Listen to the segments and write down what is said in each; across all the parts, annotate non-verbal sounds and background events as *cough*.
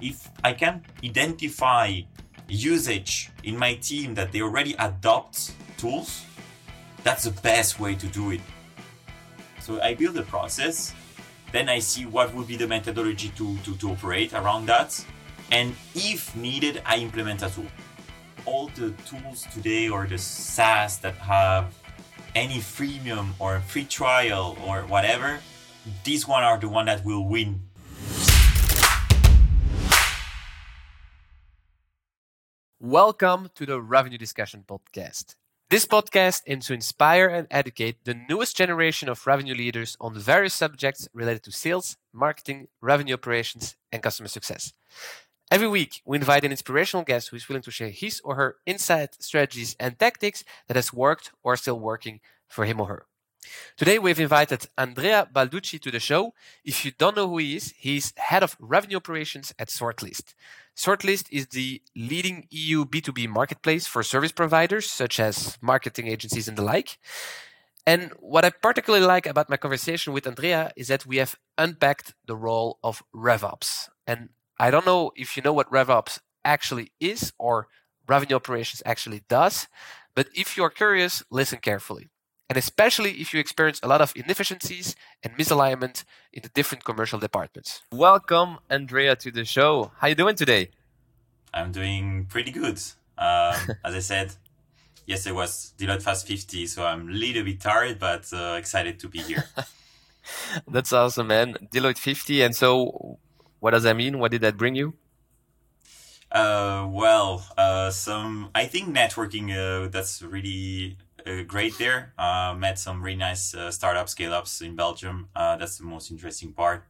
if I can identify usage in my team that they already adopt tools, that's the best way to do it. So I build a process, then I see what would be the methodology to, to, to operate around that. And if needed, I implement a tool. All the tools today or the SaaS that have any freemium or free trial or whatever, these one are the one that will win Welcome to the Revenue Discussion Podcast. This podcast aims to inspire and educate the newest generation of revenue leaders on various subjects related to sales, marketing, revenue operations, and customer success. Every week, we invite an inspirational guest who is willing to share his or her insight, strategies, and tactics that has worked or still working for him or her. Today, we've invited Andrea Balducci to the show. If you don't know who he is, he's head of revenue operations at Sortlist. Sortlist is the leading EU B2B marketplace for service providers such as marketing agencies and the like. And what I particularly like about my conversation with Andrea is that we have unpacked the role of RevOps. And I don't know if you know what RevOps actually is or revenue operations actually does, but if you are curious, listen carefully and especially if you experience a lot of inefficiencies and misalignment in the different commercial departments. Welcome, Andrea, to the show. How you doing today? I'm doing pretty good. Um, *laughs* as I said, yesterday was Deloitte Fast 50, so I'm a little bit tired, but uh, excited to be here. *laughs* That's awesome, man. Deloitte 50, and so what does that mean? What did that bring you? Uh, well, uh, some I think networking. Uh, that's really uh, great there. Uh, met some really nice uh, startup scale ups in Belgium. Uh, that's the most interesting part.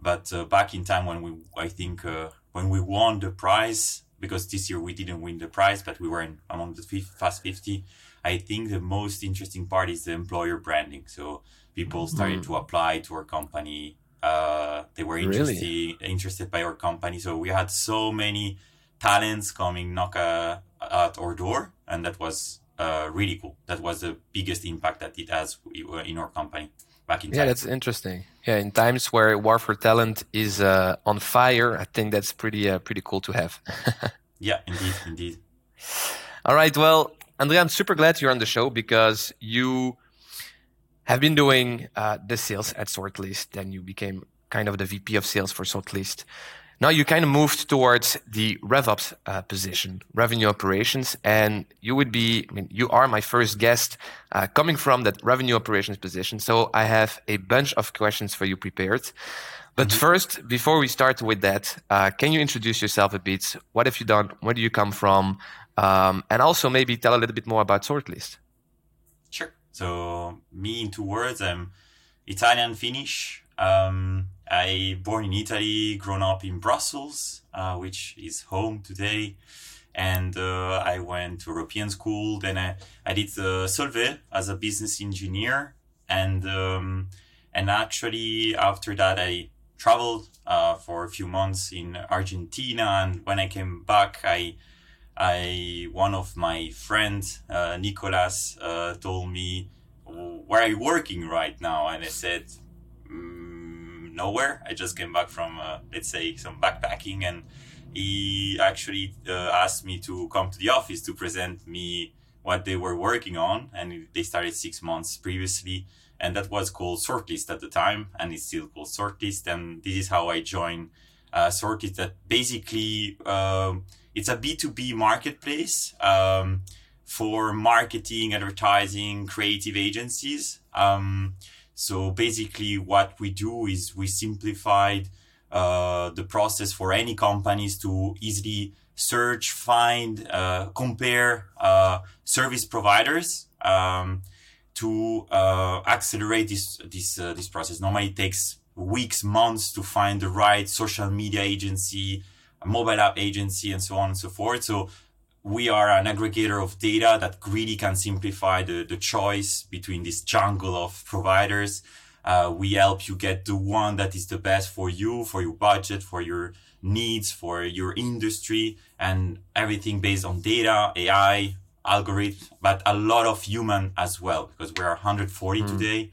But uh, back in time when we, I think, uh, when we won the prize, because this year we didn't win the prize, but we were in, among the Fast 50. I think the most interesting part is the employer branding. So people started mm. to apply to our company. they were interested really? interested by our company. So we had so many talents coming knock at our door, and that was uh, really cool. That was the biggest impact that it has in our company back in yeah, time. that's interesting. Yeah, in times where war for talent is uh, on fire, I think that's pretty uh, pretty cool to have. *laughs* yeah, indeed, indeed. All right, well, Andrea, I'm super glad you're on the show because you have been doing uh, the sales at Sortlist, and you became kind of the VP of sales for Sortlist. Now you kind of moved towards the RevOps uh, position, revenue operations, and you would be, I mean, you are my first guest uh, coming from that revenue operations position. So I have a bunch of questions for you prepared. But mm-hmm. first, before we start with that, uh, can you introduce yourself a bit? What have you done? Where do you come from? Um, and also maybe tell a little bit more about Sortlist. Sure. So me in two words, I'm Italian Finnish. Um, I born in Italy, grown up in Brussels, uh, which is home today, and uh, I went to European school. Then I, I did uh, Solvay as a business engineer, and um, and actually after that I traveled uh, for a few months in Argentina, and when I came back, I I one of my friends, uh, Nicolas, uh, told me, "Where are you working right now?" And I said. Mm, nowhere. I just came back from, uh, let's say, some backpacking, and he actually uh, asked me to come to the office to present me what they were working on, and they started six months previously, and that was called Sortlist at the time, and it's still called Sortlist, and this is how I joined uh, Sortlist. That basically um, it's a B two B marketplace. Um, for marketing, advertising, creative agencies. Um, so basically, what we do is we simplified uh, the process for any companies to easily search, find, uh, compare uh, service providers um, to uh, accelerate this this uh, this process. Normally, it takes weeks, months to find the right social media agency, mobile app agency, and so on and so forth. So we are an aggregator of data that really can simplify the, the choice between this jungle of providers. Uh, we help you get the one that is the best for you, for your budget, for your needs, for your industry, and everything based on data, AI, algorithm, but a lot of human as well, because we're 140 mm. today,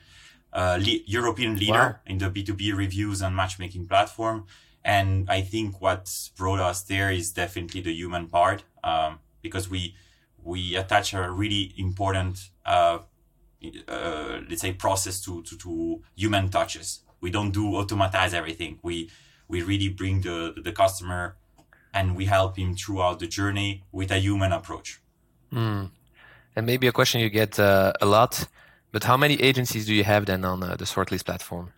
uh, le- European leader wow. in the B2B reviews and matchmaking platform And I think what brought us there is definitely the human part, um, because we we attach a really important, uh, uh, let's say, process to, to to human touches. We don't do automatize everything. We we really bring the the customer, and we help him throughout the journey with a human approach. Mm. And maybe a question you get uh, a lot, but how many agencies do you have then on uh, the Sortlist platform?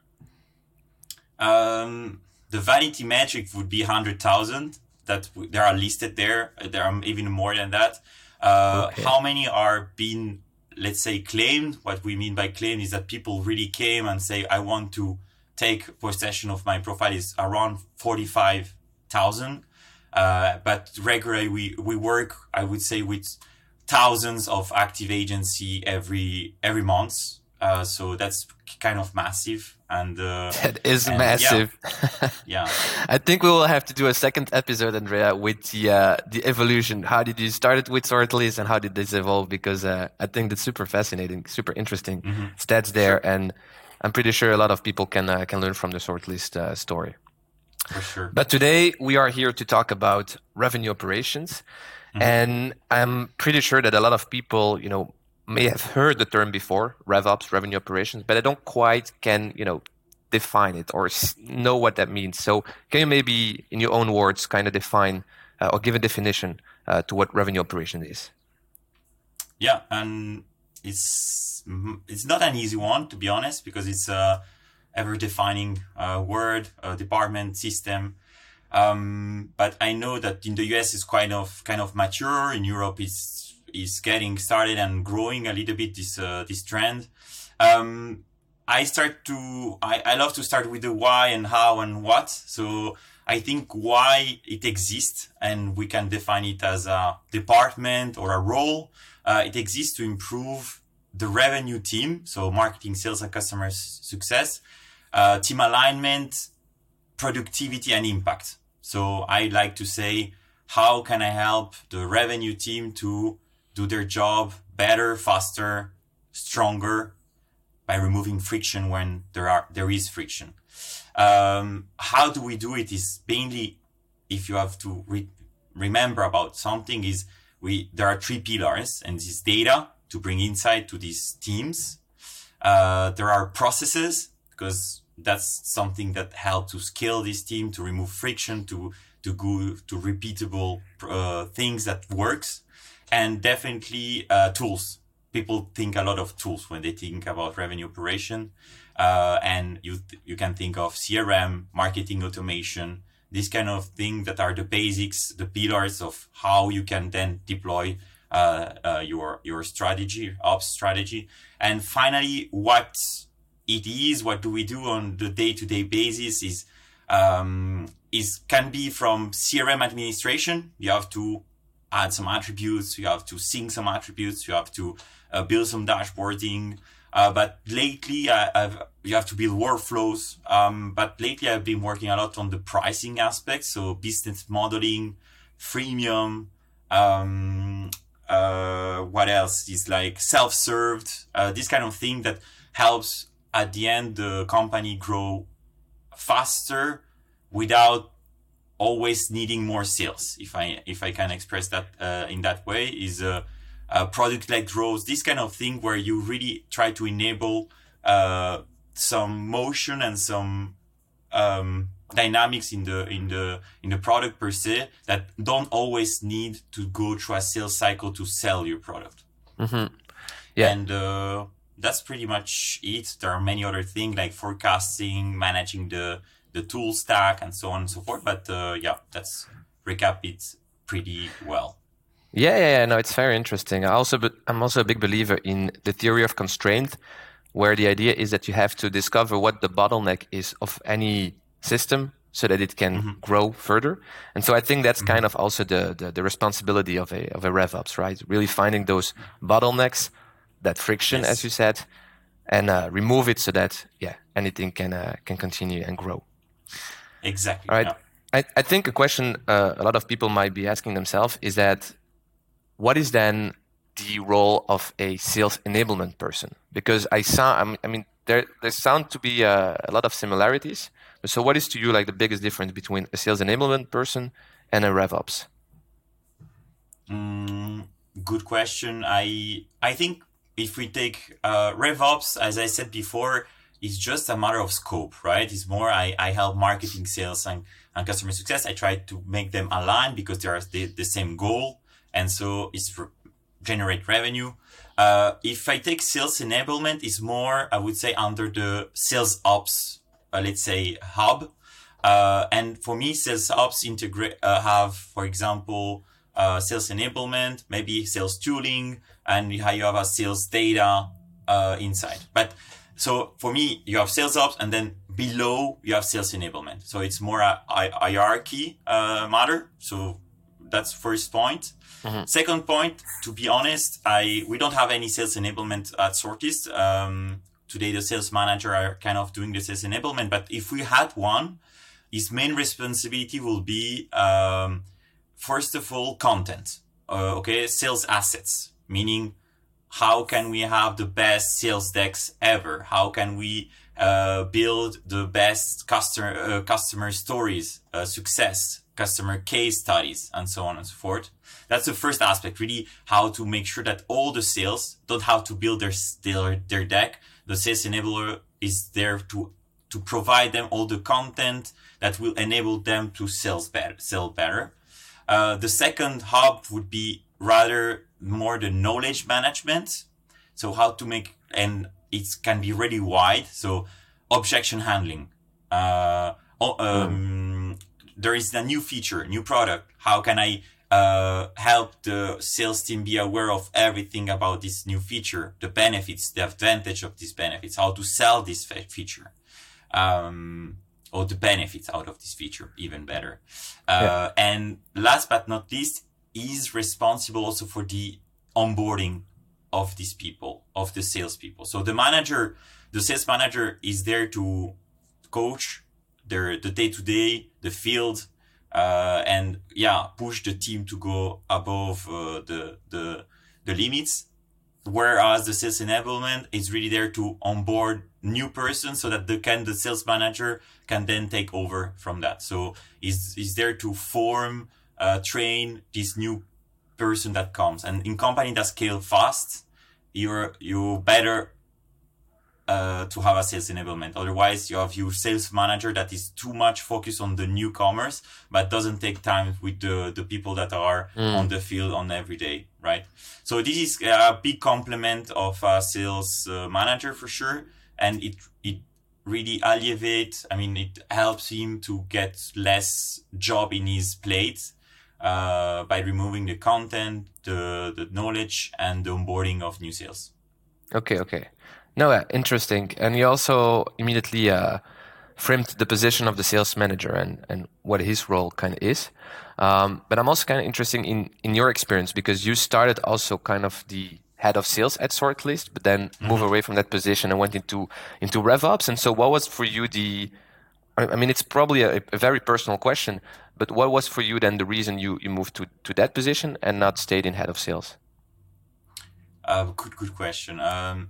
Um, the vanity metric would be 100,000 that w- there are listed there. There are even more than that. Uh, okay. How many are being, let's say, claimed? What we mean by claim is that people really came and say, I want to take possession of my profile is around 45,000. Uh, but regularly we, we work, I would say, with thousands of active agency every every month. Uh, so that's kind of massive and uh, *laughs* that is and massive yeah, *laughs* yeah. *laughs* i think we will have to do a second episode andrea with the uh, the evolution how did you start it with sortlist and how did this evolve because uh, i think that's super fascinating super interesting mm-hmm. stats there sure. and i'm pretty sure a lot of people can uh, can learn from the sortlist uh, story for sure but today we are here to talk about revenue operations mm-hmm. and i'm pretty sure that a lot of people you know may have heard the term before, RevOps, revenue operations, but I don't quite can, you know, define it or know what that means. So can you maybe, in your own words, kind of define uh, or give a definition uh, to what revenue operation is? Yeah, and it's it's not an easy one to be honest because it's a ever defining uh, word, department system. Um, but I know that in the US it's kind of kind of mature. In Europe, it's is getting started and growing a little bit this uh, this trend. Um, I start to I, I love to start with the why and how and what. So I think why it exists and we can define it as a department or a role. Uh, it exists to improve the revenue team, so marketing, sales, and customer success, uh, team alignment, productivity, and impact. So I like to say, how can I help the revenue team to do their job better, faster, stronger by removing friction when there are there is friction. Um, how do we do it? Is mainly if you have to re- remember about something is we there are three pillars and this is data to bring insight to these teams. Uh, there are processes because that's something that help to scale this team to remove friction to to go to repeatable uh, things that works and definitely uh, tools. People think a lot of tools when they think about revenue operation, uh, and you you can think of CRM, marketing automation, this kind of thing that are the basics, the pillars of how you can then deploy uh, uh your your strategy, ops strategy, and finally, what it is, what do we do on the day to day basis is um, is can be from CRM administration. You have to add some attributes, you have to sync some attributes, you have to uh, build some dashboarding. Uh, but lately, I, have you have to build workflows. Um, but lately, I've been working a lot on the pricing aspect, so business modeling, freemium. Um, uh, what else is like self-served? Uh, this kind of thing that helps at the end the company grow faster without always needing more sales if i if i can express that uh, in that way is a, a product led growth this kind of thing where you really try to enable uh, some motion and some um, dynamics in the in the in the product per se that don't always need to go through a sales cycle to sell your product. Mm-hmm. yeah. And uh, that's pretty much it. There are many other things like forecasting managing the the tool stack and so on and so forth. But uh, yeah, that's recap it pretty well. Yeah, yeah, yeah, no, it's very interesting. I also, but I'm also a big believer in the theory of constraint, where the idea is that you have to discover what the bottleneck is of any system so that it can mm-hmm. grow further. And so I think that's mm-hmm. kind of also the, the, the responsibility of a of a RevOps, right? Really finding those bottlenecks, that friction, yes. as you said, and uh, remove it so that yeah anything can uh, can continue and grow. Exactly. All right. I, I think a question uh, a lot of people might be asking themselves is that what is then the role of a sales enablement person? Because I saw, I mean, there there sound to be a, uh, a lot of similarities, So, what is to you like the biggest difference between a sales enablement person and a RevOps? Mm, good question. I I think if we take uh, RevOps, as I said before, it's just a matter of scope, right? It's more I, I help marketing, sales, and, and customer success. I try to make them align because they are the, the same goal, and so it's re- generate revenue. Uh, if I take sales enablement, it's more I would say under the sales ops, uh, let's say hub. Uh, and for me, sales ops integrate uh, have, for example, uh, sales enablement, maybe sales tooling, and how you have a sales data uh, inside. But so for me, you have sales ops, and then below you have sales enablement. So it's more a, a hierarchy uh, matter. So that's first point. Mm-hmm. Second point, to be honest, I we don't have any sales enablement at Sortlist. Um, today, the sales manager are kind of doing the sales enablement. But if we had one, his main responsibility will be um, first of all content. Uh, okay, sales assets, meaning how can we have the best sales decks ever? How can we uh, build the best customer uh, customer stories, uh, success, customer case studies, and so on and so forth? That's the first aspect, really, how to make sure that all the sales don't have to build their their, their deck. The sales enabler is there to to provide them all the content that will enable them to sell better. Sell better. Uh, the second hub would be rather more the knowledge management. So how to make, and it can be really wide. So objection handling. Uh, um, mm. There is a new feature, new product. How can I uh, help the sales team be aware of everything about this new feature, the benefits, the advantage of these benefits, how to sell this feature, um, or the benefits out of this feature, even better. Uh, yeah. And last but not least, is responsible also for the onboarding of these people, of the salespeople. So the manager, the sales manager is there to coach their the day to day, the field, uh, and yeah, push the team to go above uh, the the the limits. Whereas the sales enablement is really there to onboard new person so that the can the sales manager can then take over from that. So is is there to form uh, train this new person that comes. And in company that scale fast, you're you better uh, to have a sales enablement. Otherwise, you have your sales manager that is too much focused on the newcomers, but doesn't take time with the, the people that are mm. on the field on every day, right? So this is a big complement of a sales uh, manager for sure. And it, it really alleviate, I mean, it helps him to get less job in his plate uh, by removing the content, the, the knowledge, and the onboarding of new sales. Okay, okay. No, uh, interesting. And you also immediately uh, framed the position of the sales manager and, and what his role kind of is. Um, but I'm also kind of interested in, in your experience because you started also kind of the head of sales at Sortlist, but then mm-hmm. moved away from that position and went into into RevOps. And so, what was for you the I mean, it's probably a, a, very personal question, but what was for you then the reason you, you moved to, to that position and not stayed in head of sales? Uh, good, good question. Um,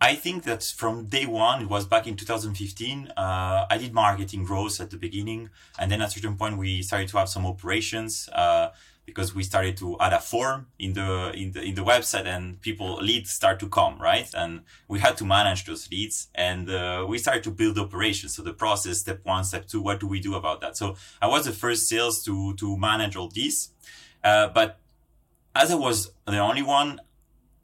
I think that from day one, it was back in 2015. Uh, I did marketing growth at the beginning, and then at a certain point, we started to have some operations. Uh, because we started to add a form in the in the in the website and people leads start to come right? And we had to manage those leads and uh, we started to build operations. So the process step one step two what do we do about that? So i was the first sales to to manage all this. Uh, but as i was the only one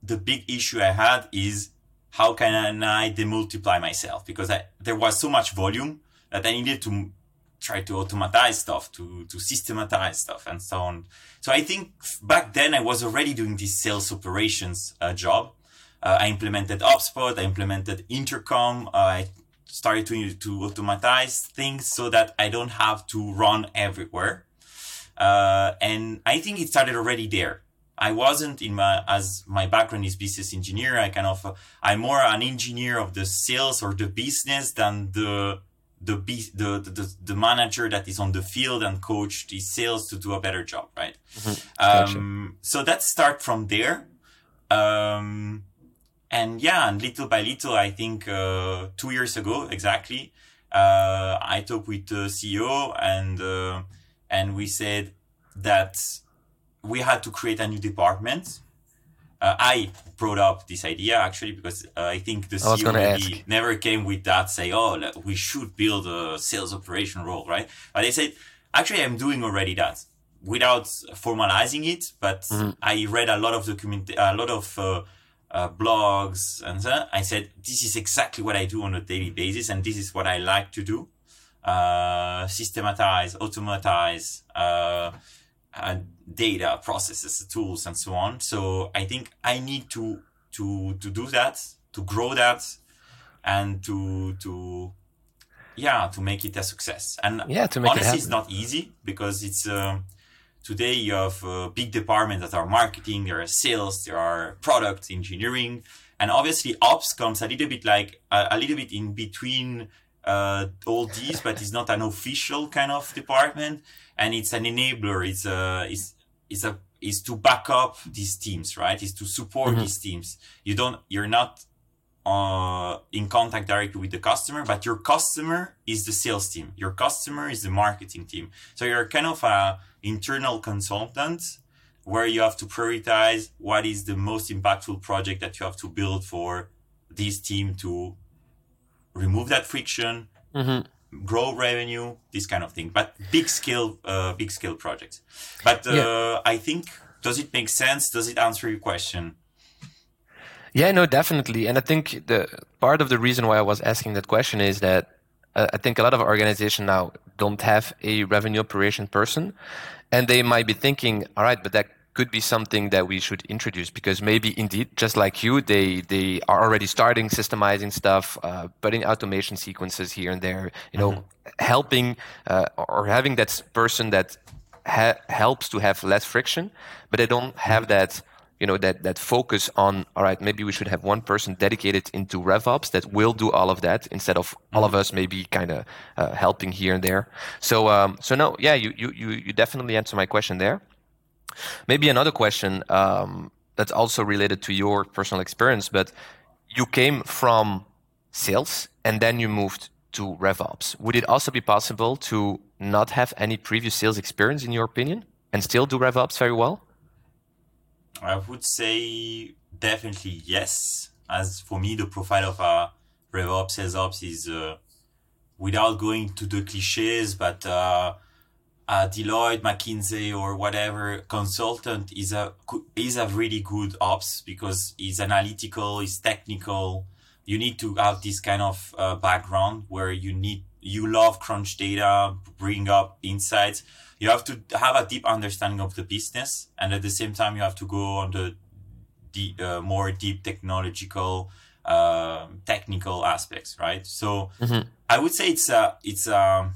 the big issue i had is how can i demultiply myself? Because I, there was so much volume that i needed to try to automatize stuff, to, to systematize stuff and so on. So I think back then I was already doing this sales operations uh, job. Uh, I implemented HubSpot, I implemented Intercom, uh, I started to, to automatize things so that I don't have to run everywhere. Uh, and I think it started already there. I wasn't in my, as my background is business engineer, I kind of, I'm more an engineer of the sales or the business than the the, the, the, the manager that is on the field and coach the sales to do a better job, right? Mm-hmm. Um, so let's start from there. Um, and yeah, and little by little, I think uh, two years ago exactly, uh, I talked with the CEO and uh, and we said that we had to create a new department. Uh, I brought up this idea actually because uh, I think the CEO really never came with that say, oh, we should build a sales operation role, right? But they said, actually, I'm doing already that without formalizing it. But mm-hmm. I read a lot of document, a lot of uh, uh, blogs and so I said, this is exactly what I do on a daily basis. And this is what I like to do. Uh, systematize, automatize, uh, data processes, tools, and so on. So I think I need to to to do that, to grow that, and to to yeah to make it a success. And yeah, to make honestly, it it's not easy because it's. Uh, today you have uh, big departments that are marketing, there are sales, there are product engineering, and obviously ops comes a little bit like a, a little bit in between uh, all these, but it's not an official kind of department, and it's an enabler. It's a it's it's a is to back up these teams, right? Is to support mm-hmm. these teams. You don't you're not uh, in contact directly with the customer, but your customer is the sales team. Your customer is the marketing team. So you're kind of a internal consultant where you have to prioritize what is the most impactful project that you have to build for this team to remove that friction, mm-hmm. grow revenue, this kind of thing. But big scale, uh, big scale projects. But uh, yeah. I think does it make sense? Does it answer your question? Yeah, no, definitely. And I think the part of the reason why I was asking that question is that uh, I think a lot of organizations now don't have a revenue operation person, and they might be thinking, all right, but that could be something that we should introduce because maybe indeed, just like you, they they are already starting systemizing stuff, uh, putting automation sequences here and there, you know, mm-hmm. helping uh, or having that person that ha- helps to have less friction, but they don't have that you know that that focus on all right maybe we should have one person dedicated into revops that will do all of that instead of all of mm-hmm. us maybe kind of uh, helping here and there so um, so no yeah you, you you you definitely answer my question there Maybe another question um, that's also related to your personal experience, but you came from sales and then you moved to RevOps. Would it also be possible to not have any previous sales experience, in your opinion, and still do RevOps very well? I would say definitely yes. As for me, the profile of a RevOps, sales ops is uh, without going to the cliches, but uh, a Deloitte, McKinsey, or whatever consultant is a is a really good ops because he's analytical, he's technical. You need to have this kind of uh, background where you need you love crunch data, bring up insights. You have to have a deep understanding of the business, and at the same time, you have to go on the deep, uh, more deep technological, uh, technical aspects, right? So mm-hmm. I would say it's a it's a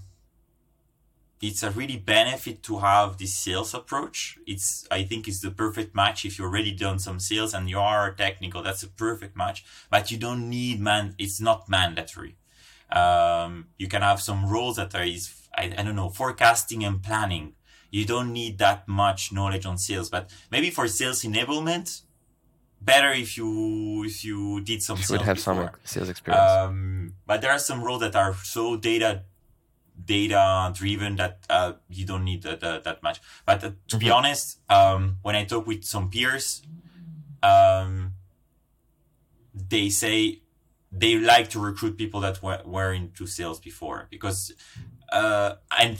it's a really benefit to have this sales approach. It's, I think it's the perfect match. If you already done some sales and you are technical, that's a perfect match, but you don't need man, it's not mandatory. Um, you can have some roles that are is, I, I don't know, forecasting and planning. You don't need that much knowledge on sales, but maybe for sales enablement, better if you if you did some. You would have before. some sales experience. Um, but there are some roles that are so data data driven that uh, you don't need that, that, that much. But uh, to mm-hmm. be honest, um, when I talk with some peers, um, they say they like to recruit people that were, were into sales before because, uh, and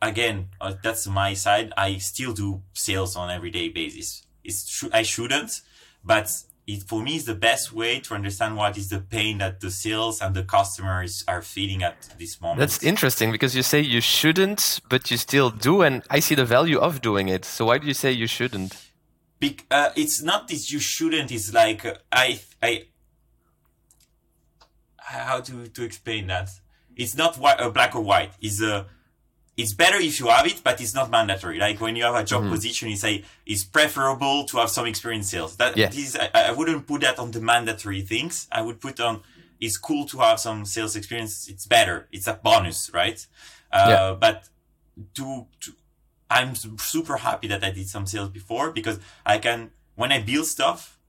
again, uh, that's my side. I still do sales on everyday basis. It's true. I shouldn't, but it for me is the best way to understand what is the pain that the sales and the customers are feeling at this moment. That's interesting because you say you shouldn't, but you still do, and I see the value of doing it. So why do you say you shouldn't? Be- uh, it's not that you shouldn't. It's like uh, I I how to to explain that. It's not white, uh, black or white. It's a uh, it's better if you have it, but it's not mandatory. Like when you have a job mm-hmm. position, you say it's preferable to have some experience sales. That yeah. I, I, wouldn't put that on the mandatory things. I would put on it's cool to have some sales experience. It's better. It's a bonus, right? Uh, yeah. But to, to, I'm super happy that I did some sales before because I can when I build stuff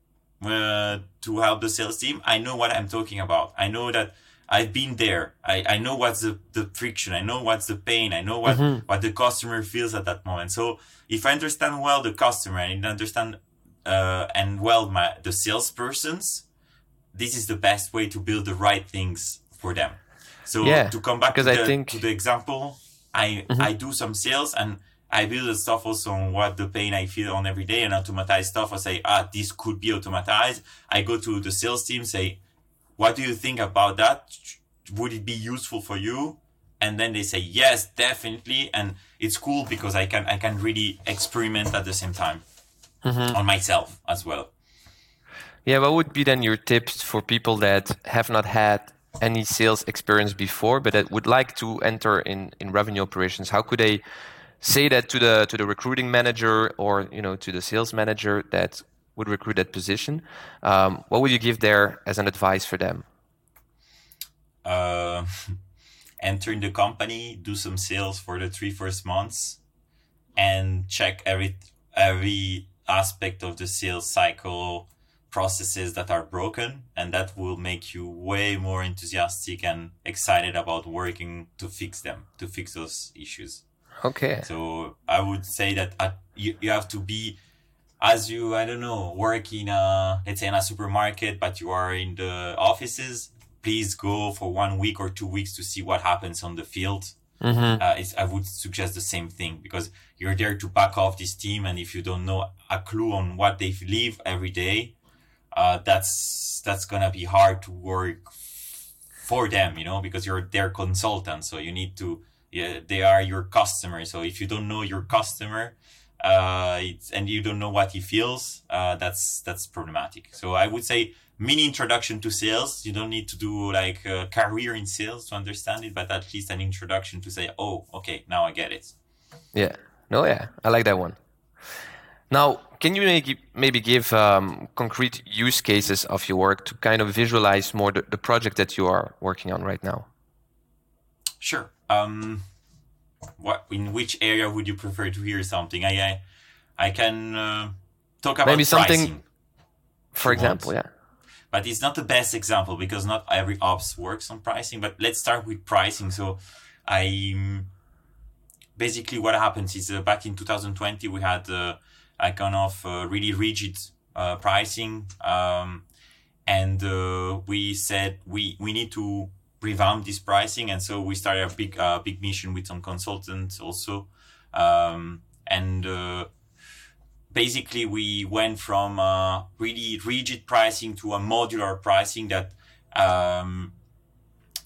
uh, to help the sales team, I know what I'm talking about. I know that I've been there. I, I know what's the, the friction. I know what's the pain. I know what, Mhm. what the customer feels at that moment. So if I understand well the customer and understand, uh, and well, my, the salespersons, this is the best way to build the right things for them. So Yeah, to come back to the, think- to the example, I, Mhm. I do some sales and I build the stuff also on what the pain I feel on every day and automatize stuff. I say, ah, this could be automatized. I go to the sales team, say, what do you think about that? Would it be useful for you? And then they say, yes, definitely. And it's cool because I can, I can really experiment at the same time Mhm. on myself as well. Yeah, what would be then your tips for people that have not had any sales experience before, but that would like to enter in, in revenue operations? How could they say that to the to the recruiting manager or you know to the sales manager that would recruit that position? Um, what would you give there as an advice for them? Uh, *laughs* enter in the company, do some sales for the three first months and check every, every aspect of the sales cycle processes that are broken and that will make you way more enthusiastic and excited about working to fix them to fix those issues Okay. so i would say that at, you, you have to be as you i don't know work in a let's say in a supermarket but you are in the offices please go for one week or two weeks to see what happens on the field Mm-hmm. uh, it's, I would suggest the same thing because you're there to back off this team, and if you don't know a clue on what they live every day, uh, that's that's gonna be hard to work for them, you know, because you're their consultant, so you need to. Yeah, they are your customer. So if you don't know your customer, uh, it's, and you don't know what he feels, uh, that's that's problematic. So I would say mini introduction to sales. You don't need to do like a career in sales to understand it, but at least an introduction to say, oh, okay, now I get it. Yeah. No, yeah, I like that one. Now, can you maybe maybe give um, concrete use cases of your work to kind of visualize more the, the project that you are working on right now? Sure. Um, what in which area would you prefer to hear something? I I, I can uh, talk about Maybe something- pricing, For If you want. example, yeah. but it's not the best example because not every ops works on pricing. But let's start with pricing. So, I basically what happens is uh, back in 2020 we had uh, a kind of uh, really rigid uh, pricing, um, and uh, we said we we need to revamp this pricing, and so we started a big uh, big mission with some consultants also, um, and. Uh, basically we went from uh, really rigid pricing to a modular pricing that um,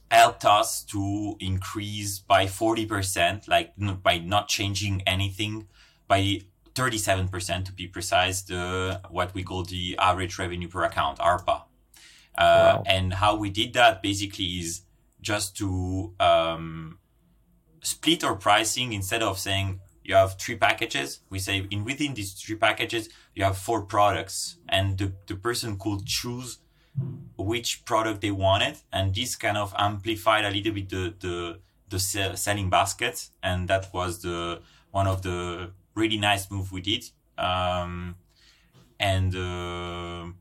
helped us to increase by 40% like n- by not changing anything by 37% to be precise the what we call the average revenue per account arpa uh, Wow. and how we did that basically is just to um, split our pricing. Instead of saying you have three packages we say in within these three packages you have four products. And the, the person could choose which product they wanted. And this kind of amplified a little bit the the, the selling basket. And that was the one of the really nice move we did. Um, and uh,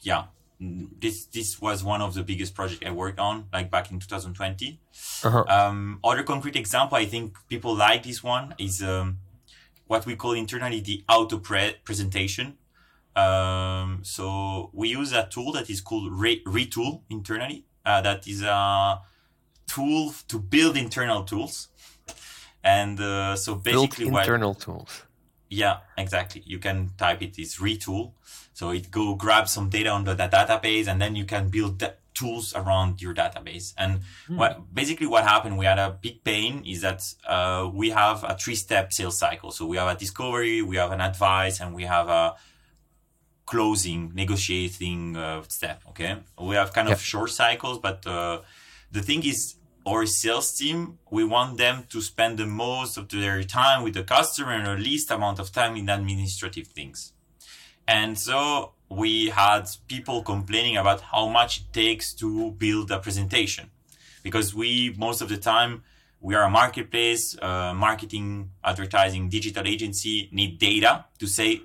yeah this this was one of the biggest project I worked on like back in 2020 Uh-huh. um, other concrete example, I think people like this one is um, what we call internally the auto pre- presentation. Um, so we use a tool that is called Re- Retool internally. Uh, that is a tool to build internal tools. And uh, so Build basically, what internal tools. Yeah, exactly. You can type it is retool. So it go grab some data on the, database and then you can build that tools around your database. And what basically what happened, we had a big pain is that uh, we have a three step sales cycle. So we have a discovery, we have an advice, and we have a closing, negotiating uh, step. Okay. We have kind of short cycles, but uh, the thing is, our sales team, we want them to spend the most of their time with the customer and the least amount of time in administrative things. And so we had people complaining about how much it takes to build a presentation because we, most of the time, we are a marketplace, uh, marketing, advertising, digital agency need data to say,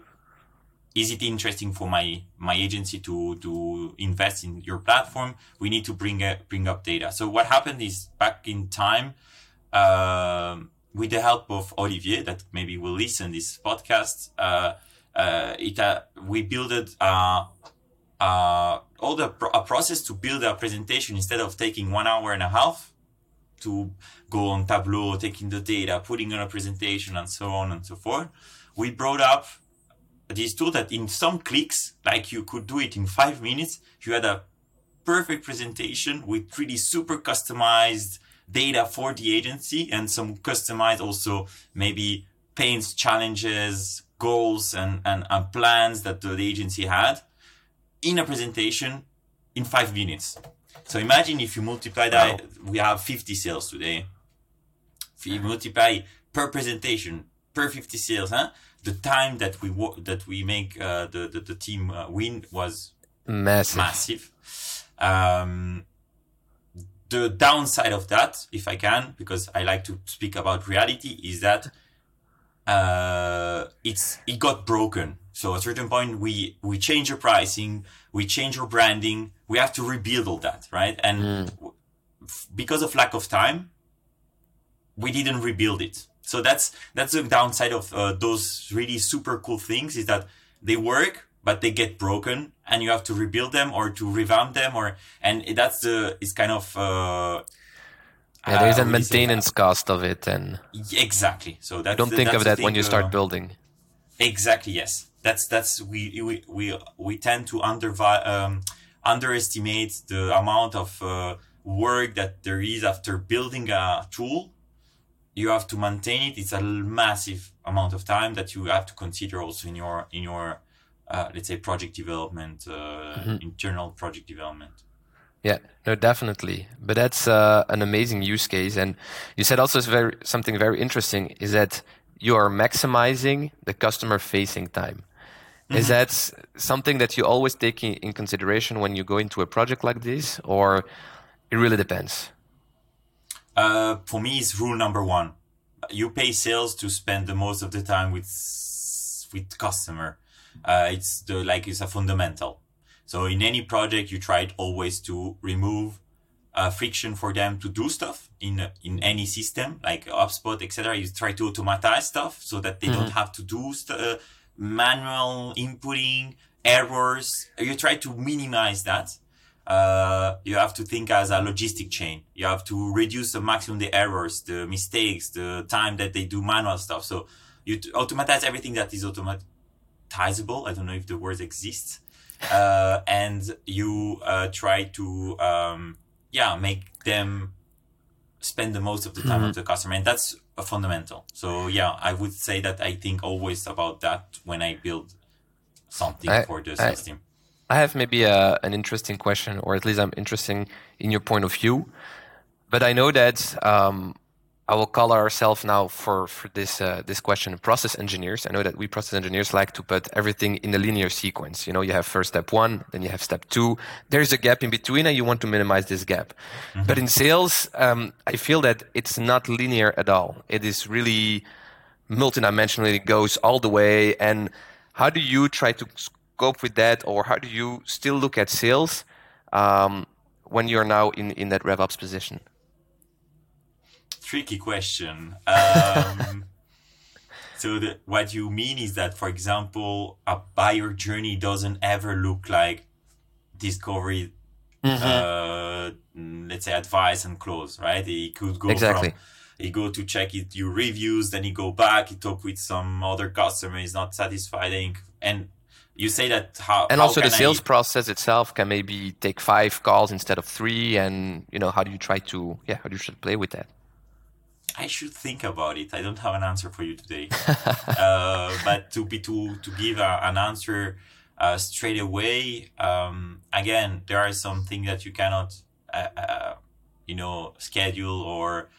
is it interesting for my my agency to to invest in your platform? We need to bring a, bring up data. So what happened is back in time um, with the help of olivier that maybe will listen this podcast uh, uh, it uh, we built uh, uh, all the pro- a process to build a presentation instead of taking one hour and a half to go on tableau taking the data putting on a presentation and so on and so forth. We brought up this tool that in some clicks, like you could do it in five minutes, you had a perfect presentation with really super customized data for the agency and some customized also maybe pains, challenges, goals, and, and, and plans that the agency had in a presentation in five minutes. So imagine if you multiply that, wow. we have 50 sales today. If you multiply per presentation, per 50 sales, huh? The time that we wo- that we make uh, the, the, the team uh, win was massive. Massive. Um, the downside of that, if I can, because I like to speak about reality, is that uh, it's it got broken. So at a certain point, we we change our pricing, we change our branding, we have to rebuild all that, right? And mm. because of lack of time, we didn't rebuild it. So that's that's the downside of uh, those really super cool things is that they work, but they get broken, and you have to rebuild them or to revamp them, or and that's the it's kind of. Uh, yeah, there is a maintenance cost of it, and exactly. So that don't think of that thing, when you start uh, building. Exactly. Yes, that's that's we we we we tend to under um, underestimate the amount of uh, work that there is after building a tool you have to maintain it. It's a massive amount of time that you have to consider also in your in your uh, let's say project development, uh, mm-hmm. internal project development. Yeah, no, definitely. But that's uh, an amazing use case, and you said also very something very interesting is that you are maximizing the customer facing time. Mm-hmm. Is that something that you always take in consideration when you go into a project like this, or it really depends? Uh, for me, it's rule number one. You pay sales to spend the most of the time with with customer. Uh, it's the like it's a fundamental. So in any project, you try it always to remove uh, friction for them to do stuff in in any system like HubSpot, etc. You try to automatize stuff so that they mm-hmm. don't have to do st- uh, manual inputting errors. You try to minimize that uh, you have to think as a logistic chain. You have to reduce the maximum the errors, the mistakes, the time that they do manual stuff. So you automatize everything that is automatizable. I don't know if the word exists. Uh, and you uh, try to, um, yeah, make them spend the most of the time mm-hmm. with the customer. And that's a fundamental. So yeah, I would say that I think always about that when I build something I, for the system. I have maybe a, an interesting question, or at least I'm interested in your point of view. But I know that um, I will call ourselves now for for this uh, this question process engineers. I know that we process engineers like to put everything in a linear sequence. You know, you have first step one, then you have step two. There's a gap in between, and you want to minimize this gap. Mm-hmm. But in sales, um, I feel that it's not linear at all. It is really multidimensional. It goes all the way. And how do you try to cope with that, or how do you still look at sales um, when you're now in, in that RevOps position? Tricky question. Um, *laughs* so the, what you mean is that, for example, a buyer journey doesn't ever look like discovery, mm-hmm. uh, let's say advice and close, right? It could go exactly. from he go to check it your reviews then he go back he talk with some other customer he's not satisfied and you say that how and how also the sales I... process itself can maybe take five calls instead of three and you know how do you try to yeah how do you to play with that? I should think about it. I don't have an answer for you today. *laughs* Uh, but to be to to give a, an answer uh, straight away um, again there are some things that you cannot uh, uh you know schedule or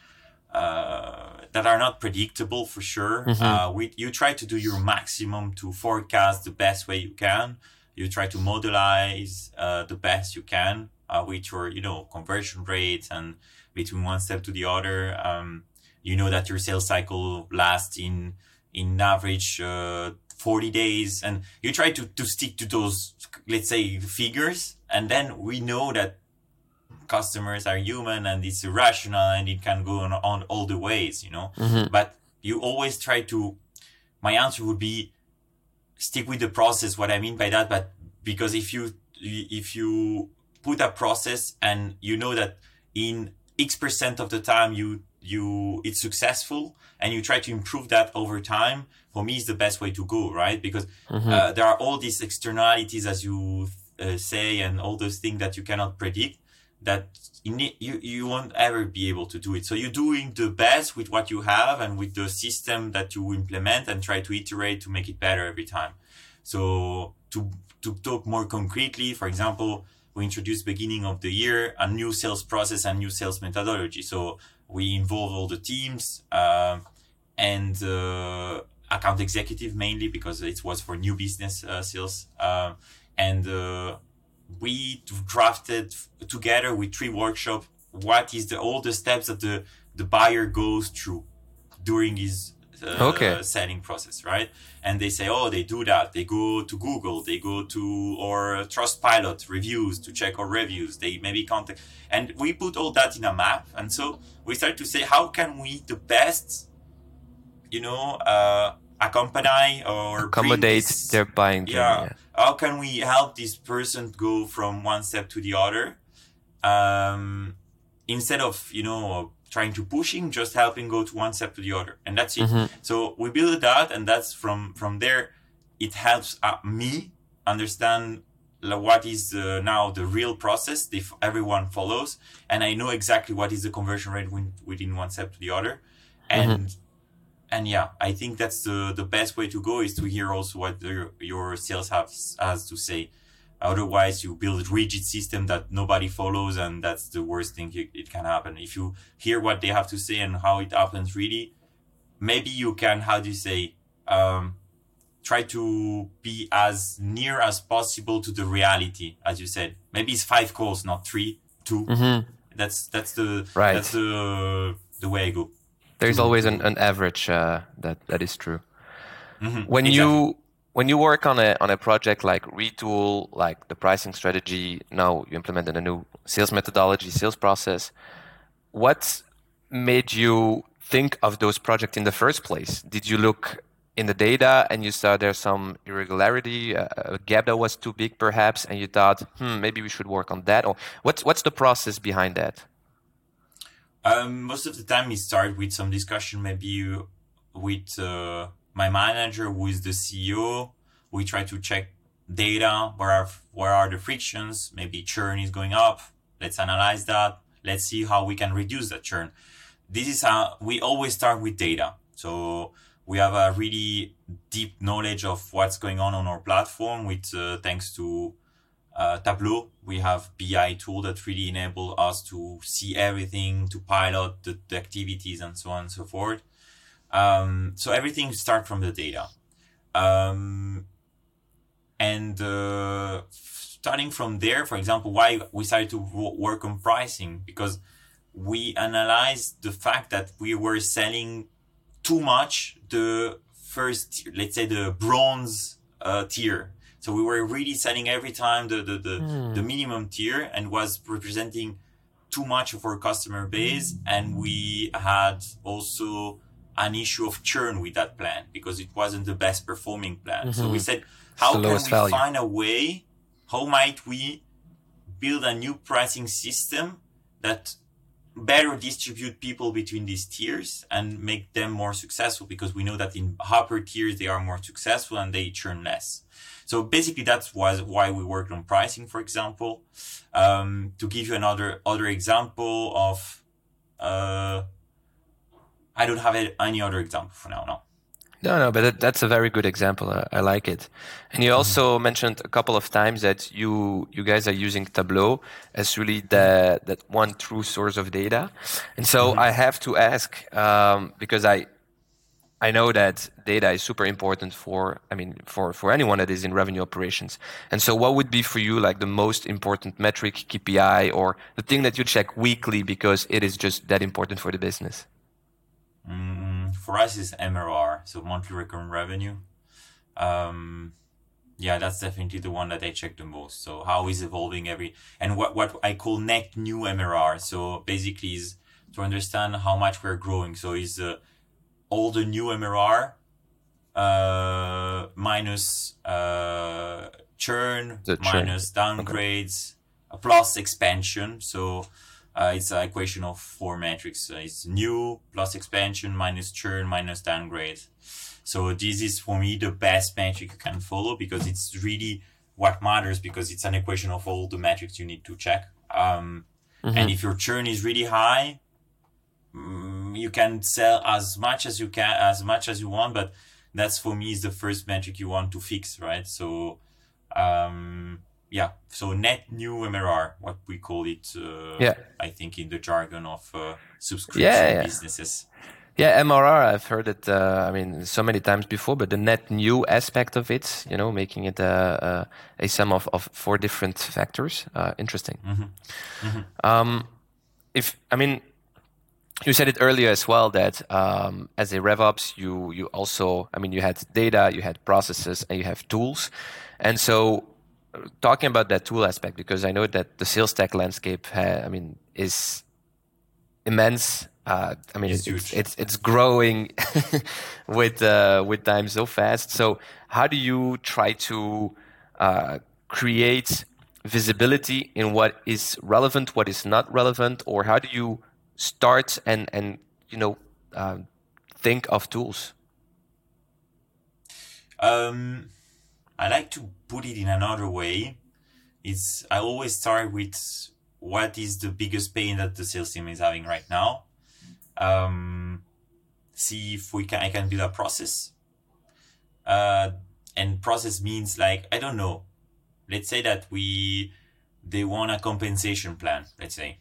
that are not predictable for sure. Mm-hmm. Uh, we, you try to do your maximum to forecast the best way you can. You try to modelize uh, the best you can uh, with your, you know, conversion rates and between one step to the other. Um, you know that your sales cycle lasts in in average uh, 40 days and you try to, to stick to those, let's say figures. And then we know that customers are human and it's irrational and it can go on, on all the ways, you know, Mhm. but you always try to, my answer would be stick with the process. What I mean by that, but because if you, if you put a process and you know that in X percent of the time you, you, it's successful and you try to improve that over time, for me is the best way to go, right? Because Mhm. uh, there are all these externalities, as you uh, say, and all those things that you cannot predict that you, you won't ever be able to do it. So you're doing the best with what you have and with the system that you implement and try to iterate to make it better every time. So to to talk more concretely, for example, we introduced beginning of the year a new sales process and new sales methodology. So we involve all the teams um, and uh, account executive mainly because it was for new business uh, sales. Um, and uh, we drafted together with three workshop what is the all the steps that the the buyer goes through during his uh, Okay. selling process, right? And they say, oh, they do that. They go to Google, they go to or Trustpilot reviews to check our reviews. They maybe contact, and we put all that in a map. And so we start to say, how can we the best, you know, uh, accompany or Accommodate this- their buying. journey, yeah. How can we help this person go from one step to the other? Um, instead of, you know, trying to push him, just helping go to one step to the other. And that's it. Mhm. So we build that and that's from, from there, it helps uh, me understand what is uh, now the real process if everyone follows. And I know exactly what is the conversion rate within one step to the other. And, and yeah, I think that's the, the best way to go is to hear also what the, your sales has, has to say. Otherwise, you build a rigid system that nobody follows, and that's the worst thing it, it can happen. If you hear what they have to say and how it happens, really, maybe you can, how do you say, um, try to be as near as possible to the reality, as you said. Maybe it's five calls, not three, two. Mhm. That's that's the Right. that's the the way I go. There's always an, an average uh, that that is true. Mhm, when exactly. you when you work on a on a project like retool like the pricing strategy now you implemented a new sales methodology sales process what made you think of those projects in the first place did you look in the data and you saw there's some irregularity a, a gap that was too big perhaps and you thought hmm maybe we should work on that or what's what's the process behind that Um, most of the time, we start with some discussion, maybe with uh, my manager, who is the CEO. We try to check data. Where are where are the frictions? Maybe churn is going up. Let's analyze that. Let's see how we can reduce that churn. This is how we always start with data. So we have a really deep knowledge of what's going on on our platform. With uh, thanks to uh, Tableau, we have BI tool that really enable us to see everything, to pilot the, the activities and so on and so forth. Um, so everything start from the data. Um, and uh, starting from there, for example, why we started to work on pricing because we analyzed the fact that we were selling too much the first, let's say, the bronze uh, tier. So we were really selling every time the the, the, Hmm. the minimum tier and was representing too much of our customer base, and we had also an issue of churn with that plan because it wasn't the best performing plan. So we Mhm. said, how can we value. find a way? How might we build a new pricing system that better distribute people between these tiers and make them more successful? Because we know that in upper tiers they are more successful and they churn less. So basically, that's was why we worked on pricing, for example. Um, to give you another other example of, uh, I don't have any other example for now. No. No, no, but that, that's a very good example. I, I like it. And you also mentioned a couple of times that you you guys are using Tableau as really the that one true source of data. And so I have to ask um, because I I know that data is super important for I mean for for anyone that is in revenue operations. And so what would be for you like the most important metric KPI or the thing that you check weekly because it is just that important for the business? Mm, for us, it's MRR, so monthly recurring revenue. um, yeah, that's definitely the one that I check the most. So how is evolving every and what what I call net new MRR. So basically is to understand how much we're growing. So is uh, all the new MRR uh, minus uh, churn, minus downgrades, uh, plus expansion. So uh, it's an equation of four metrics. It's new plus expansion minus churn minus downgrade. So this is for me the best metric you can follow because it's really what matters because it's an equation of all the metrics you need to check. Um, Mhm. And if your churn is really high, mm, you can sell as much as you can, as much as you want, but that's for me is the first metric you want to fix, right? So, um, yeah. So net new MRR, what we call it, uh, Yeah. I think in the jargon of uh, subscription Yeah, yeah. businesses. Yeah, MRR, I've heard it, uh, I mean, so many times before, but the net new aspect of it, you know, making it a, a, a sum of, of four different factors. Uh, interesting. Um, if, I mean, you said it earlier as well that um, as a RevOps, you, you also, I mean, you had data, you had processes, and you have tools. And so, uh, talking about that tool aspect, because I know that the sales tech landscape, ha- I mean, is immense. Uh, I mean, It's it's, it's it's growing *laughs* with uh, with time so fast. So, how do you try to uh, create visibility in what is relevant, what is not relevant, or how do you start and and you know um, think of tools? Um, I like to put it in another way. It's I always start with what is the biggest pain that the sales team is having right now. Um, see if we can I can build a process. Uh, and process means like I don't know. Let's say that we they want a compensation plan. Let's say.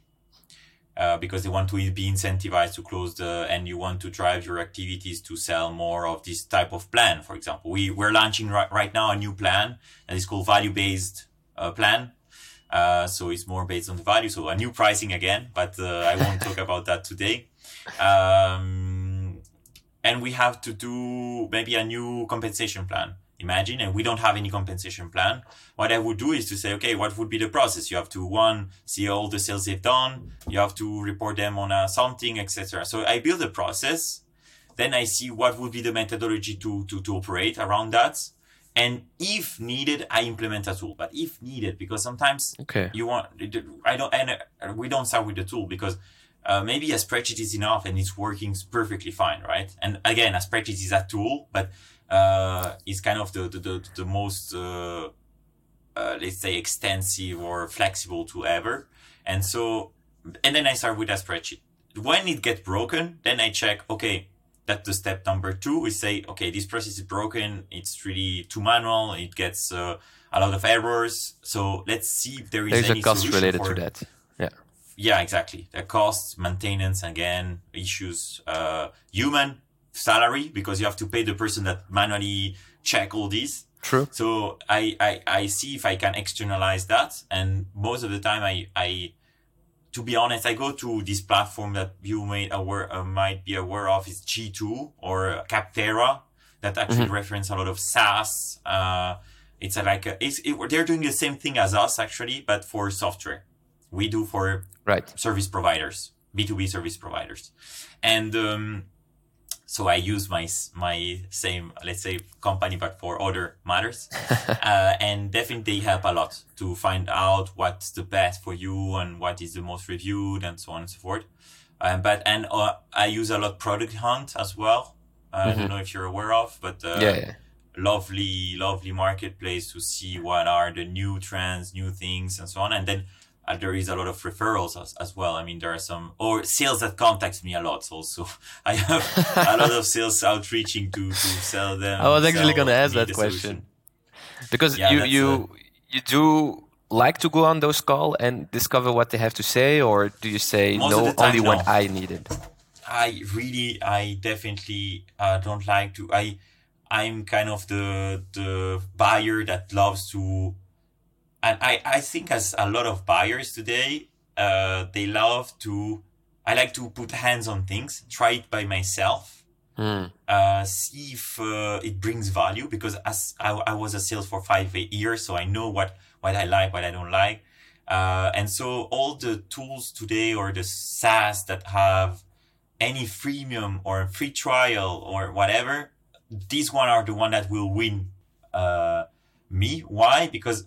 Uh, because they want to be incentivized to close the and you want to drive your activities to sell more of this type of plan for example. We we're launching right, right now a new plan and it's called value based uh, plan. Uh, so it's more based on the value. So a new pricing again but uh, i won't talk *laughs* about that today. Um, and we have to do maybe a new compensation plan imagine and we don't have any compensation plan. What i would do is to say okay what would be the process? You have to one see all the sales they've done. You have to report them on a something etc so i build a process. Then i see what would be the methodology to to, to operate around that. And if needed i implement a tool. But if needed because sometimes Okay. you want i don't and uh, we don't start with the tool because uh, maybe a spreadsheet is enough and it's working perfectly fine right? And again a spreadsheet is a tool but uh, it's kind of the the, the, the most uh, uh, let's say extensive or flexible tool ever. And so and then i start with a spreadsheet. When it gets broken then i check okay that's the step number two. We say okay this process is broken. It's really too manual. It gets uh, a lot of errors. So let's see if there is There's any a cost related for to that. Yeah. yeah exactly. The cost maintenance again issues uh human salary because you have to pay the person that manually check all these True. so I, I i see if i can externalize that and most of the time i i to be honest i go to this platform that you may aware uh, might be aware of is g2 or Capterra that actually reference a lot of saas uh it's a, like a, it's, it, they're doing the same thing as us actually but for software we do for Right. service providers, B2B service providers. And um, so I use my my same, let's say, company, but for other matters. *laughs* uh, and definitely help a lot to find out what's the best for you and what is the most reviewed and so on and so forth. Um, but and uh, I use a lot Product Hunt as well. Uh, I don't know if you're aware of, but uh, yeah. Yeah. lovely, lovely marketplace to see what are the new trends, new things, and so on. And then uh, there is a lot of referrals as, as well. I mean, there are some or sales that contacts me a lot. Also, *laughs* I have a lot of sales outreaching to to sell them. I was actually going to ask that question solution. because Yeah, you you you do like to go on those call and discover what they have to say, or do you say no time, only when no. I needed? I really, I definitely uh, don't like to. I, I'm kind of the the buyer that loves to, and I I think as a lot of buyers today, uh, they love to. I like to put hands on things, try it by myself, mm. uh, see if uh, it brings value because as I, I, was a sales for five eight years, so I know what what I like, what I don't like, uh, and so all the tools today or the SaaS that have any freemium or free trial or whatever, these one are the one that will win uh, me. Why? Because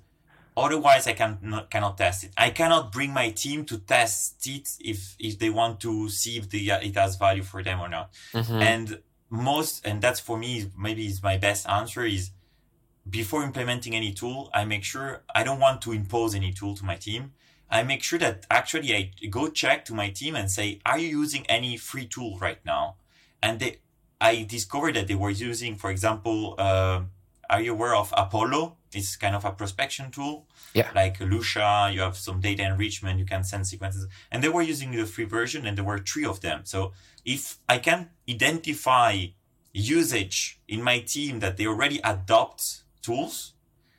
otherwise I can not, cannot test it. I cannot bring my team to test it if if they want to see if the, it has value for them or not. Mm-hmm. And most, and that's for me maybe is my best answer is before implementing any tool, I make sure I don't want to impose any tool to my team. I make sure that actually I go check to my team and say, are you using any free tool right now? And they, I discovered that they were using, for example, uh, are you aware of Apollo? It's kind of a prospection tool. Yeah. Like Lusha, you have some data enrichment, you can send sequences. And they were using the free version and there were three of them. So if I can identify usage in my team that they already adopt tools,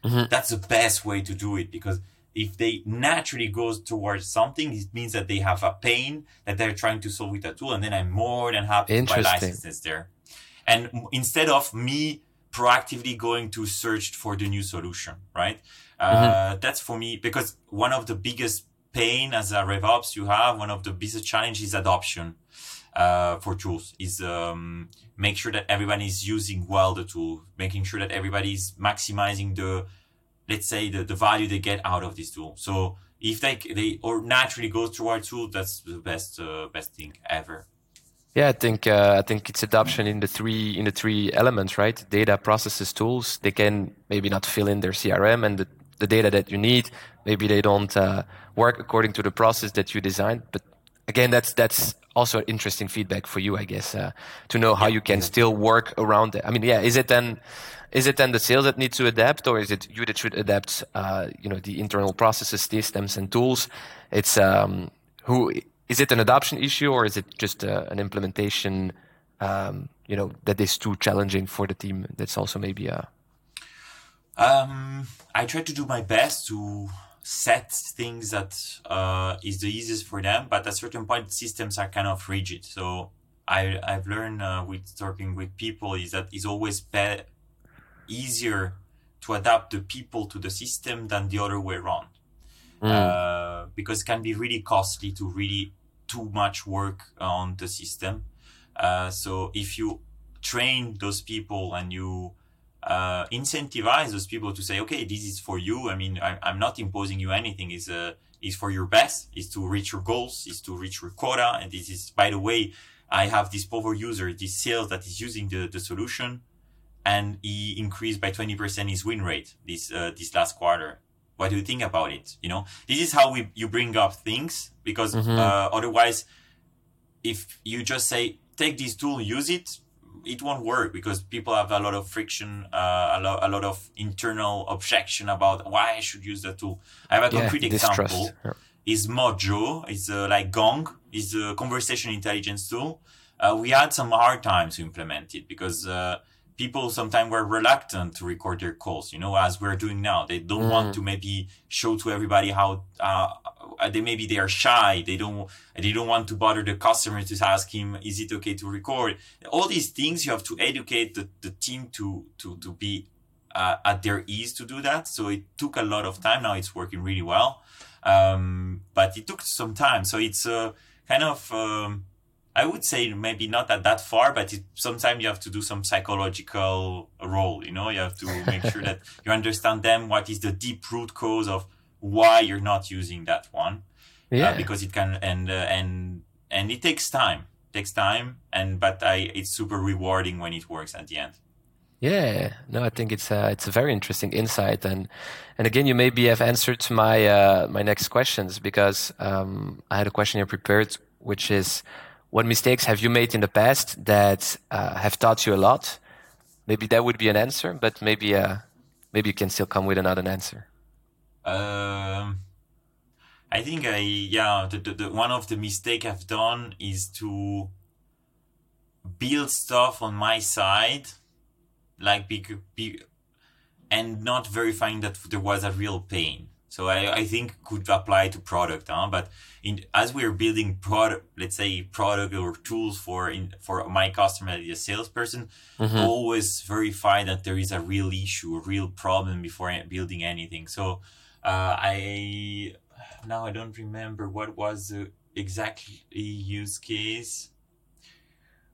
mm-hmm. that's the best way to do it because if they naturally goes towards something, it means that they have a pain that they're trying to solve with a tool. And then I'm more than happy to buy licenses there. And instead of me proactively going to search for the new solution, right? Uh, mm-hmm. That's for me because one of the biggest pain as a RevOps you have, one of the biggest challenges is adoption uh, for tools is um, make sure that everyone is using well the tool, making sure that everybody is maximizing the, let's say the, the value they get out of this tool. So if they they or naturally go through our tool, that's the best uh, best thing ever. Yeah, I think uh, I think it's adoption in the three in the three elements, right? Data, processes, tools. They can maybe not fill in their CRM and the, the data that you need. Maybe they don't uh, work according to the process that you designed. But again, that's that's also interesting feedback for you, I guess, uh, to know how you can still work around it. I mean, yeah, is it then, is it then the sales that need to adapt, or is it you that should adapt, uh, you know, the internal processes, systems, and tools? It's um, who is it an adoption issue, or is it just uh, an implementation? Um, you know, that is too challenging for the team. That's also maybe a. Um, I try to do my best to set things that uh, is the easiest for them, but at a certain point, systems are kind of rigid. So I I've learned uh, with talking with people is that it's always be- easier to adapt the people to the system than the other way around. Mm. Uh, because it can be really costly to really too much work on the system. Uh, so if you train those people and you uh, incentivize those people to say, okay, this is for you. I mean, I, am not imposing you anything. Is uh, is for your best. Is to reach your goals. Is to reach your quota. And this is, by the way, I have this power user, this sales that is using the, the solution, and he increased by 20% his win rate this uh, this last quarter. What do you think about it? You know, this is how we you bring up things because mm-hmm. uh, otherwise, if you just say take this tool, use it, it won't work because people have a lot of friction, uh, a, lot, a lot of internal objection about why I should use the tool. I have a yeah, concrete example. Yeah. Is Modjo, is uh, like Gong, is a conversation intelligence tool. Uh, we had some hard times to implement it because uh, people sometimes were reluctant to record their calls, you know, as we're doing now. They don't mm. want to maybe show to everybody how uh, uh, they maybe they are shy. They don't they don't want to bother the customer to ask him, is it okay to record? All these things you have to educate the, the team to to to be uh, at their ease to do that. So it took a lot of time. Now it's working really well, um, but it took some time. So it's a uh, kind of um, I would say maybe not at that far, but it, sometimes you have to do some psychological role. You know, you have to make sure that *laughs* you understand them. What is the deep root cause of why you're not using that one? Uh, yeah. Uh, because it can and uh, and and it takes time. It takes time, and but I it's super rewarding when it works at the end. Yeah, no, I think it's a, it's a very interesting insight, and and again, you maybe have answered to my uh, my next questions because um, I had a question here prepared, which is what mistakes have you made in the past that uh, have taught you a lot? Maybe that would be an answer, but maybe uh, maybe you can still come with another answer. Um, I think I yeah the, the, the one of the mistake I've done is to build stuff on my side, like be, be and not verifying that there was a real pain. So I, I think could apply to product, huh? But in, as we're building product, let's say product or tools for in, for my customer, a salesperson, mm-hmm. always verify that there is a real issue, a real problem before building anything. So uh, I now I don't remember what was the exactly use case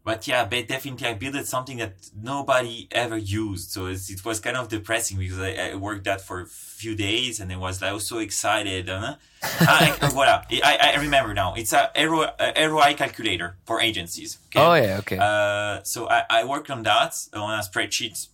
but yeah, but definitely I built something that nobody ever used. So it was kind of depressing because I, I, worked that for a few days and it was I was so excited. Uh, *laughs* I, voilà. I, I remember now. It's a ROI calculator for agencies. Okay? Oh yeah, okay. Uh, so I, I worked on that on a spreadsheet.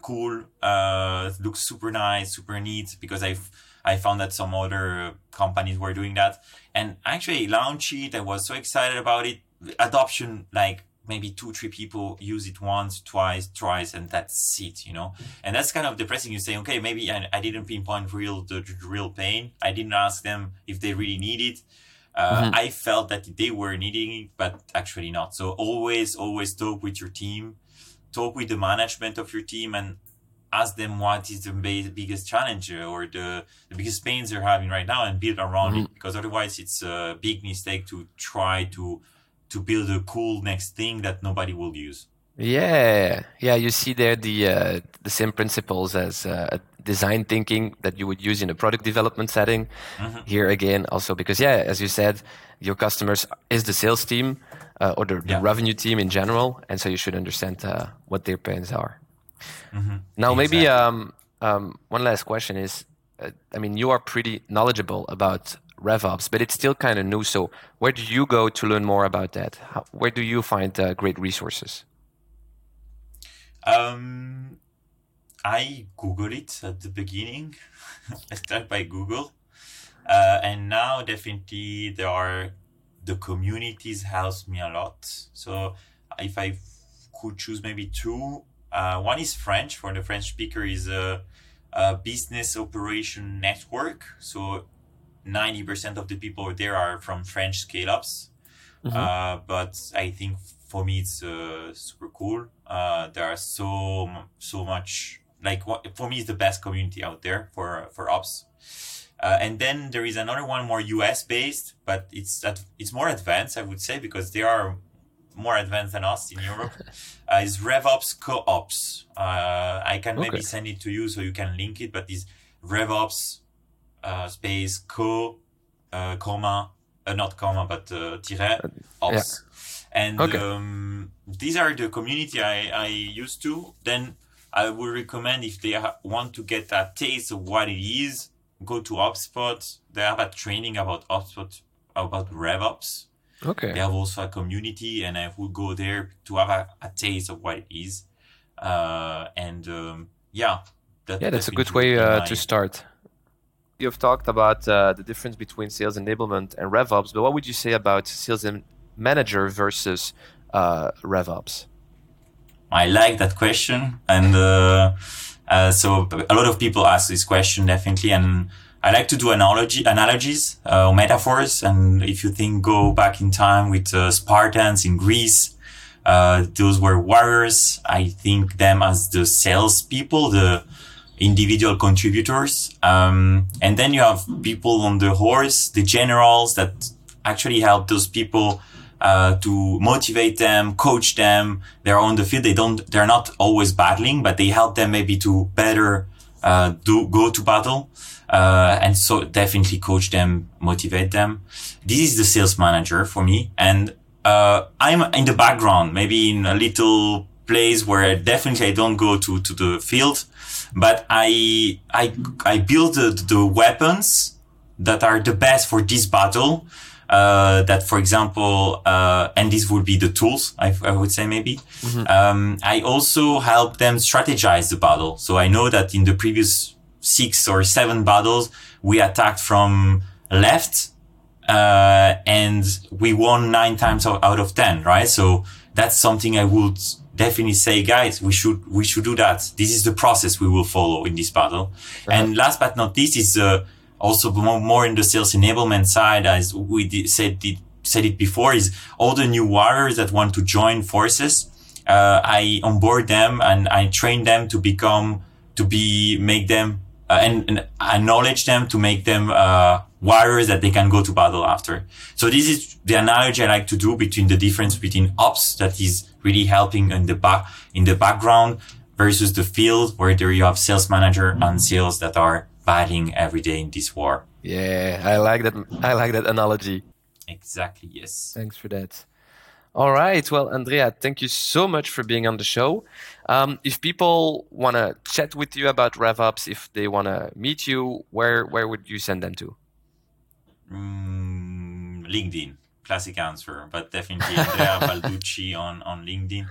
Cool. Uh, looks super nice, super neat because I I found that some other companies were doing that and actually launched it. I was so excited about it. Adoption like maybe two, three people use it once, twice, twice, and that's it, you know? And that's kind of depressing. You say, okay, maybe I, I didn't pinpoint real, the, the, real pain. I didn't ask them if they really need it. Uh, mm-hmm. I felt that they were needing it, but actually not. So always, always talk with your team, talk with the management of your team and ask them what is the biggest challenge or the, the biggest pains they're having right now and build around mm-hmm. it because otherwise it's a big mistake to try to to build a cool next thing that nobody will use. Yeah, yeah. You see there the uh, the same principles as uh, design thinking that you would use in a product development setting. Mm-hmm. Here again, also because yeah, as you said, your customers is the sales team uh, or the, yeah. revenue team in general, and so you should understand uh, what their pains are. Mm-hmm. Now, exactly. maybe um, um, one last question is, uh, I mean, you are pretty knowledgeable about RevOps, but it's still kind of new. So, where do you go to learn more about that? How, where do you find uh, great resources? Um, I Google it at the beginning. *laughs* I start by Google, uh, and now definitely there are the communities helps me a lot. So, if I could choose maybe two, uh, one is French for the French speaker is a, a business operation network. So 90% of the people there are from French scale ups. Mm-hmm. Uh, but I think for me, it's uh, super cool. Uh, there are so, so much, like, what, for me, it's the best community out there for, for ops. Uh, and then there is another one more US based, but it's that it's more advanced, I would say, because they are more advanced than us in Europe. *laughs* uh, is RevOps Co-ops. Uh, I can okay. maybe send it to you so you can link it, but it's RevOps uh, space co uh, comma uh, not comma but uh, tiret ops yeah. and okay. um, these are the community I, I used to. Then I would recommend if they ha- want to get a taste of what it is go to HubSpot they have a training about HubSpot about RevOps. Okay. They have also a community and I would go there to have a, a taste of what it is. Uh, and um, yeah that, yeah that's a good way uh, to start You've talked about uh, the difference between sales enablement and RevOps, but what would you say about sales manager versus uh, RevOps? I like that question, and uh, uh, so a lot of people ask this question definitely, and I like to do analogy analogies uh, or metaphors. And if you think go back in time with uh, Spartans in Greece, those were warriors. I think them as the sales people, the individual contributors. Um, and then you have people on the horse, the generals that actually help those people uh, to motivate them, coach them. They're on the field. They don't, they're not always battling, but they help them maybe to better uh, do go to battle. Uh, and so definitely coach them, motivate them. This is the sales manager for me. And uh, I'm in the background, maybe in a little place where definitely I don't go to, to the field but I I I build the, the weapons that are the best for this battle. Uh, that, for example, uh, and these would be the tools, I, I would say maybe. Mm-hmm. Um, I also help them strategize the battle. So I know that in the previous six or seven battles, we attacked from left, uh, and we won nine times out of 10, right? So that's something I would definitely say, guys, we should, we should do that. This is the process we will follow in this battle. And last but not least is, uh, also more, more in the sales enablement side, as we did, said, did, said it before, is all the new warriors that want to join forces. Uh, I onboard them and I train them to become, to be, make them uh, and, and acknowledge them to make them uh, warriors that they can go to battle after. So this is the analogy I like to do between the difference between ops that is really helping in the back in the background versus the field where there you have sales manager and sales that are battling every day in this war. Yeah, I like that. I like that analogy. Exactly. Yes. Thanks for that. All right. Well, Andrea, thank you so much for being on the show. Um, if people want to chat with you about RevOps, if they want to meet you, where where would you send them to? Mm, LinkedIn, classic answer, but definitely Andrea *laughs* Balducci on on LinkedIn.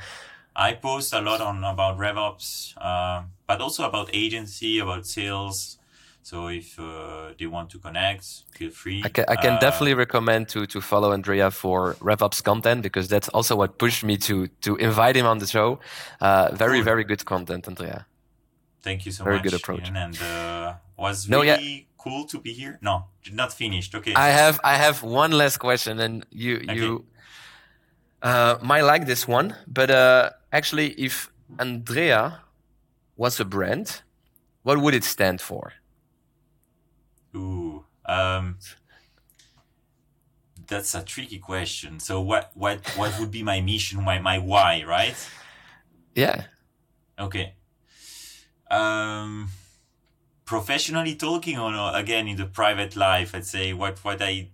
I post a lot on about RevOps, uh, but also about agency, about sales. So if uh, they want to connect, feel free. I can, I can Uh, definitely recommend to to follow Andrea for RevOps content because that's also what pushed me to to invite him on the show. Uh, very Cool. very good content, Andrea. Thank you so Very much. good approach. Ian, and uh, was No, yeah. Cool to be here. No, not finished. Okay. I have I have one last question, and you you uh, might like this one, but uh, actually, if Andrea was a brand, what would it stand for? Ooh, um, that's a tricky question. So what what what would be my mission, my my why, right? Yeah, Okay. Um, professionally talking, or no, again in the private life, I'd say what what I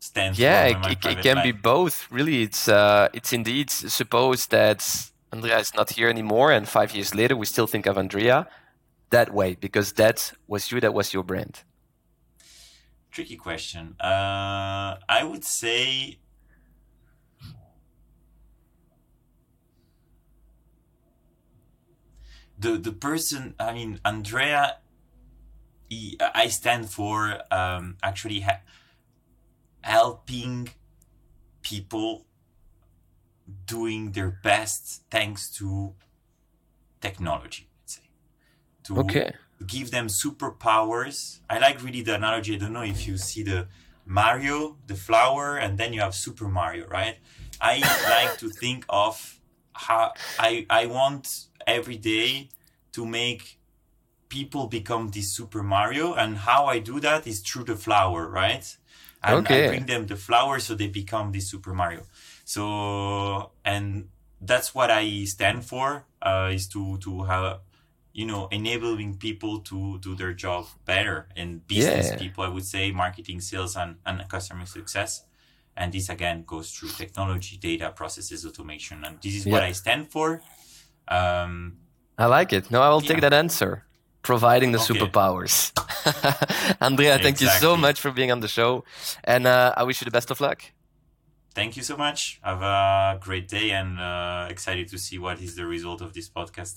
stand yeah, for. it, it, can be both. Really, it's uh, it's indeed suppose that Andrea is not here anymore, and five years later we still think of Andrea that way because that was you, that was your brand. Tricky question. Uh, I would say the the person. I mean, Andrea. He, I stand for um, actually ha- helping people doing their best thanks to technology. Let's say to Okay. give them superpowers. I like really the analogy. I don't know if you see the Mario, the flower, and then you have Super Mario, right? I *laughs* like to think of how I I want every day to make people become this Super Mario, and how I do that is through the flower, right? And Okay. I bring them the flower so they become this Super Mario. So and that's what I stand for uh, is to to have you know enabling people to do their job better and business Yeah. people I would say marketing sales and, and customer success and this again goes through technology data processes automation and this is what I stand for um, I like it. No, I will take that answer. Providing the Okay. superpowers. *laughs* Andrea, thank you so much for being on the show. And uh, I wish you the best of luck. thank you so much have a great day and uh, excited to see what is the result of this podcast